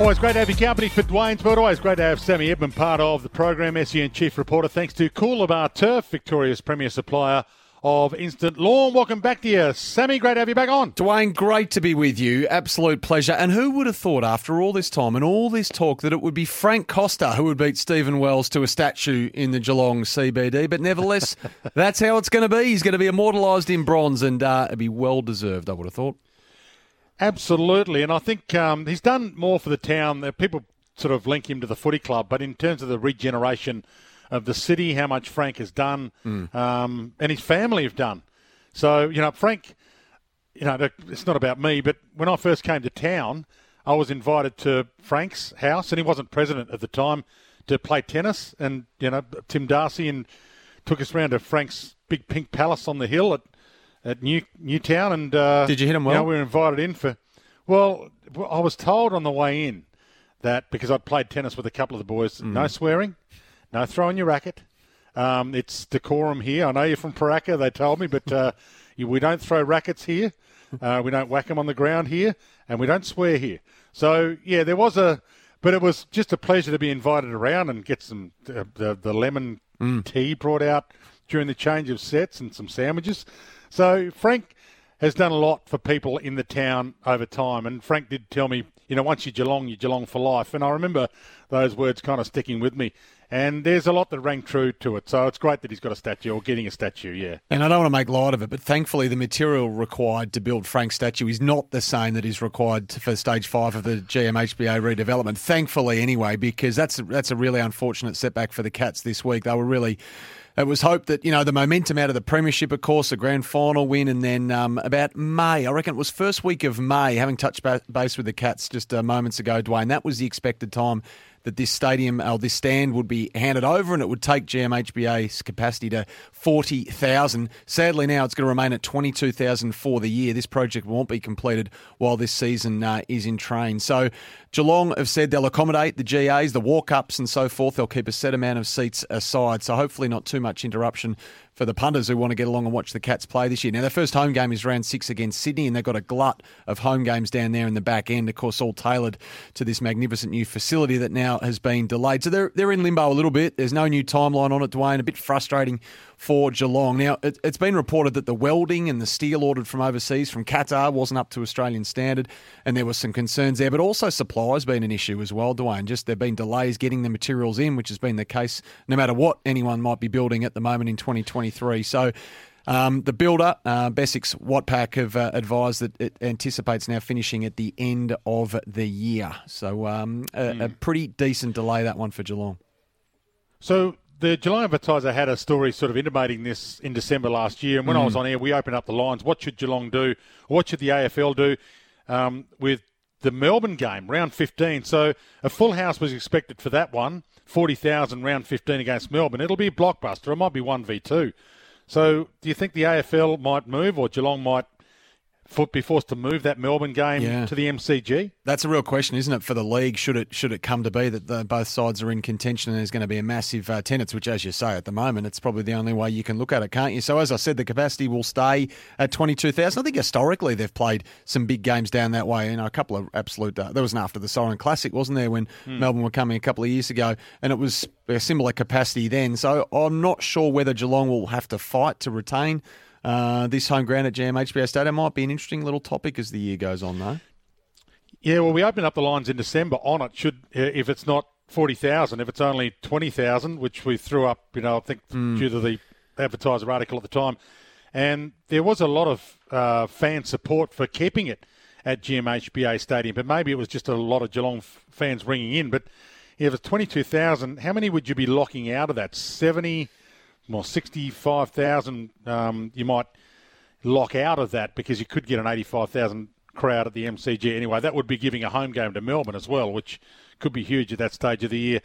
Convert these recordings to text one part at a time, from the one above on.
Always great to have your company for Dwayne's World. Always great to have Sammy Edmund part of the program, SEN Chief Reporter. Thanks to Coolabah Turf, Victoria's premier supplier of instant lawn. Welcome back to you, Sammy. Great to have you back on. Dwayne, great to be with you. Absolute pleasure. And who would have thought after all this time and all this talk that it would be Frank Costa who would beat Stephen Wells to a statue in the Geelong CBD? But nevertheless, that's how it's going to be. He's going to be immortalised in bronze and uh, it'd be well deserved, I would have thought. Absolutely, and I think um, he's done more for the town. People sort of link him to the footy club, but in terms of the regeneration of the city, how much Frank has done, mm. um, and his family have done. So you know, Frank, you know, it's not about me, but when I first came to town, I was invited to Frank's house, and he wasn't president at the time, to play tennis, and you know, Tim Darcy and took us around to Frank's big pink palace on the hill at at New Newtown, and uh, did you hit him well? You know, we were invited in for. Well, I was told on the way in that because I'd played tennis with a couple of the boys, mm. no swearing, no throwing your racket. Um, it's decorum here. I know you're from Paraka, they told me, but uh, we don't throw rackets here. Uh, we don't whack them on the ground here, and we don't swear here. So yeah, there was a, but it was just a pleasure to be invited around and get some uh, the, the lemon mm. tea brought out during the change of sets and some sandwiches. So Frank has done a lot for people in the town over time. And Frank did tell me, you know, once you're Geelong, you're Geelong for life. And I remember those words kind of sticking with me. And there's a lot that rang true to it. So it's great that he's got a statue or getting a statue, yeah. And I don't want to make light of it, but thankfully the material required to build Frank's statue is not the same that is required for stage five of the GMHBA redevelopment. Thankfully, anyway, because that's, that's a really unfortunate setback for the Cats this week. They were really it was hoped that, you know, the momentum out of the Premiership, of course, the grand final win, and then um, about May, I reckon it was first week of May, having touched base with the Cats just uh, moments ago, Dwayne, that was the expected time that this stadium or this stand would be handed over and it would take GMHBA's capacity to 40,000. Sadly, now it's going to remain at 22,000 for the year. This project won't be completed while this season uh, is in train. So Geelong have said they'll accommodate the GAs, the walk ups, and so forth. They'll keep a set amount of seats aside. So hopefully, not too much interruption for the punters who want to get along and watch the Cats play this year. Now, their first home game is round six against Sydney, and they've got a glut of home games down there in the back end, of course, all tailored to this magnificent new facility that now has been delayed. So they're, they're in limbo a little bit. There's no new timeline on it, Dwayne. A bit frustrating for Geelong. Now, it, has been reported that the welding and the steel ordered from overseas, from Qatar, wasn't up to Australian standard, and there were some concerns there. But also supply has been an issue as well, Dwayne. Just there have been delays getting the materials in, which has been the case no matter what anyone might be building at the moment in 2023. So. Um, the builder, uh, Watpac, have uh, advised that it anticipates now finishing at the end of the year. So um, a, mm. a, pretty decent delay that one for Geelong. So the Geelong Advertiser had a story sort of intimating this in December last year, and when mm. I was mm. on air, we opened up the lines. What should Geelong do? What should the AFL do um, with the Melbourne game, round 15? So a full house was expected for that one, 40,000 round 15 against Melbourne. It'll be a blockbuster. It might be 1v2. So do you think the AFL might move or Geelong might be forced to move that Melbourne game yeah. to the MCG? That's a real question, isn't it, for the league? Should it should it come to be that the, both sides are in contention and there's going to be a massive uh, attendance, which, as you say, at the moment, it's probably the only way you can look at it, can't you? So, as I said, the capacity will stay at 22,000. I think historically they've played some big games down that way. You know, a couple of absolute. Uh, there was an after the Siren Classic, wasn't there, when hmm. Melbourne were coming a couple of years ago, and it was a similar capacity then. So, I'm not sure whether Geelong will have to fight to retain uh, this home ground at GMHBA Stadium might be an interesting little topic as the year goes on, though. Yeah, well, we opened up the lines in December on it. Should if it's not forty thousand, if it's only twenty thousand, which we threw up, you know, I think mm. due to the advertiser article at the time, and there was a lot of uh, fan support for keeping it at GMHBA Stadium, but maybe it was just a lot of Geelong f- fans ringing in. But if it's twenty two thousand, how many would you be locking out of that? Seventy well, 65,000 um, you might lock out of that because you could get an 85,000 crowd at the MCG anyway. That would be giving a home game to Melbourne as well, which could be huge at that stage of the year.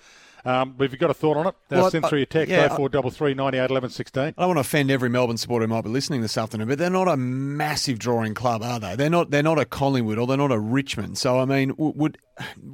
Um, but if you've got a thought on it, uh, Well, send I- through your text, yeah, oh four double three ninety eight eleven sixteen. I don't want to offend every Melbourne supporter who might be listening this afternoon, but they're not a massive drawing club, are they? They're not. They're not a Collingwood or they're not a Richmond. So I mean, would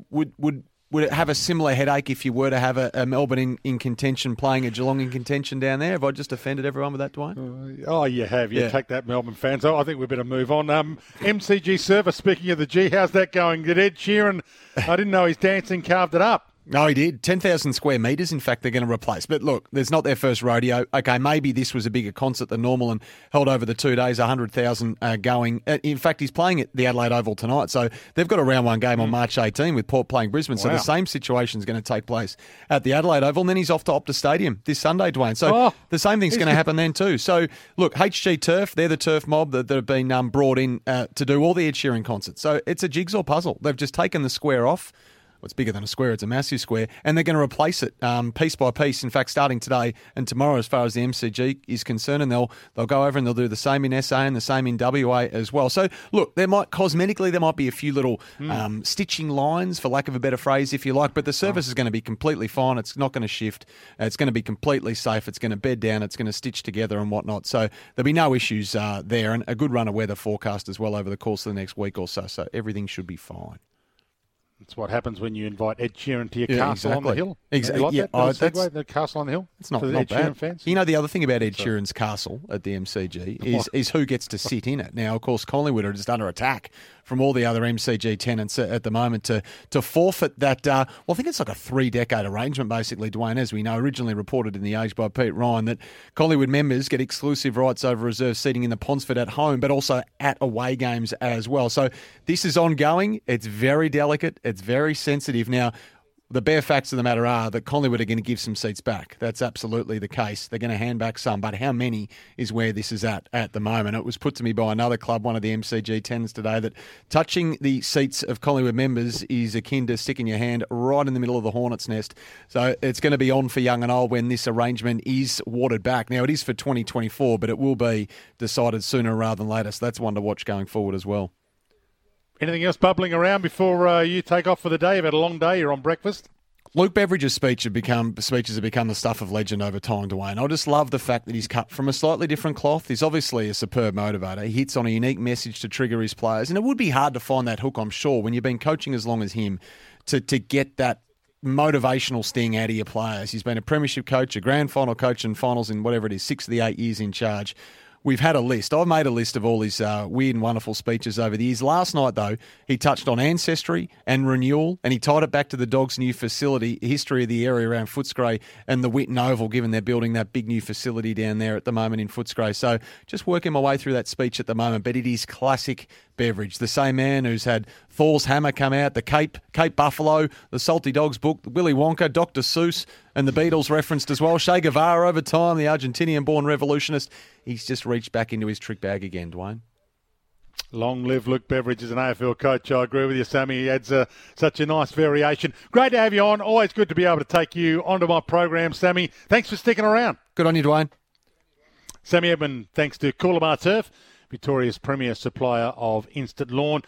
would would would it have a similar headache if you were to have a, a Melbourne in, in contention playing a Geelong in contention down there? Have I just offended everyone with that, Dwayne? Oh, you have. You Yeah. take that, Melbourne fans. Oh, I think we better move on. Um, MCG service. Speaking of the G, how's that going? Did Ed Sheeran? I didn't know his dancing carved it up. No, he did. 10,000 square metres, in fact, they're going to replace. But look, there's not their first rodeo. Okay, maybe this was a bigger concert than normal and held over the two days, 100,000 uh, going. Uh, in fact, he's playing at the Adelaide Oval tonight. So they've got a round one game on March 18 with Port playing Brisbane. So the same situation is going to take place at the Adelaide Oval. And then he's off to Optus Stadium this Sunday, Dwayne. So Oh, the same thing's going to happen then too. So look, HG Turf, they're the turf mob that, that have been um, brought in uh, to do all the Ed Sheeran concerts. So it's a jigsaw puzzle. They've just taken the square off. Well, it's bigger than a square, it's a massive square, and they're going to replace it um, piece by piece. In fact, starting today and tomorrow, as far as the MCG is concerned, and they'll they'll go over and they'll do the same in SA and the same in WA as well. So, look, there might cosmetically there might be a few little um, stitching lines, for lack of a better phrase, if you like, but the surface is going to be completely fine. It's not going to shift. It's going to be completely safe. It's going to bed down. It's going to stitch together and whatnot. So there'll be no issues uh, there, and a good run of weather forecast as well over the course of the next week or so. So everything should be fine. That's what happens when you invite Ed Sheeran to your Yeah, castle on the hill. Exa- You like yeah, that? Little that's- segue, the castle on the hill. It's not, For the not Ed bad. Sheeran fans. You know, the other thing about Ed Sheeran's castle at the MCG is, is who gets to sit in it. Now, of course, Collingwood are just under attack from all the other MCG tenants at the moment to to forfeit that. Uh, well, I think it's like a three decade arrangement, basically, Dwayne, as we know, originally reported in the Age by Pete Ryan, that Collingwood members get exclusive rights over reserve seating in the Ponsford at home, but also at away games as well. So this is ongoing. It's very delicate. It's very sensitive. Now, the bare facts of the matter are that Collingwood are going to give some seats back. That's absolutely the case. They're going to hand back some, but how many is where this is at at the moment. It was put to me by another club, one of the MCG tenants today, that touching the seats of Collingwood members is akin to sticking your hand right in the middle of the hornet's nest. So it's going to be on for young and old when this arrangement is watered back. Now, it is for 2024, but it will be decided sooner rather than later. So that's one to watch going forward as well. Anything else bubbling around before uh, you take off for the day? You've had a long day. You're on breakfast. Luke Beveridge's speech have become speeches have become the stuff of legend over time, Dwayne. I just love the fact that he's cut from a slightly different cloth. He's obviously a superb motivator. He hits on a unique message to trigger his players, and it would be hard to find that hook, I'm sure, when you've been coaching as long as him, to to get that motivational sting out of your players. He's been a premiership coach, a grand final coach, and finals in whatever it is, six of the eight years in charge. We've had a list. I've made a list of all his uh, weird and wonderful speeches over the years. Last night, though, he touched on ancestry and renewal, and he tied it back to the Dogs' new facility, history of the area around Footscray and the Whitten Oval, given they're building that big new facility down there at the moment in Footscray. So just working my way through that speech at the moment, but it is classic Beveridge, the same man who's had Thor's Hammer come out, the Cape Cape Buffalo, the Salty Dogs book, Willy Wonka, Dr. Seuss, and the Beatles referenced as well. Che Guevara over time, the Argentinian-born revolutionist. He's just reached back into his trick bag again, Dwayne. Long live Luke Beveridge as an AFL coach. I agree with you, Sammy. He adds uh, such a nice variation. Great to have you on. Always good to be able to take you onto my program, Sammy. Thanks for sticking around. Good on you, Dwayne. Sammy Edmund, thanks to Coolabah Turf, Victoria's premier supplier of instant lawn.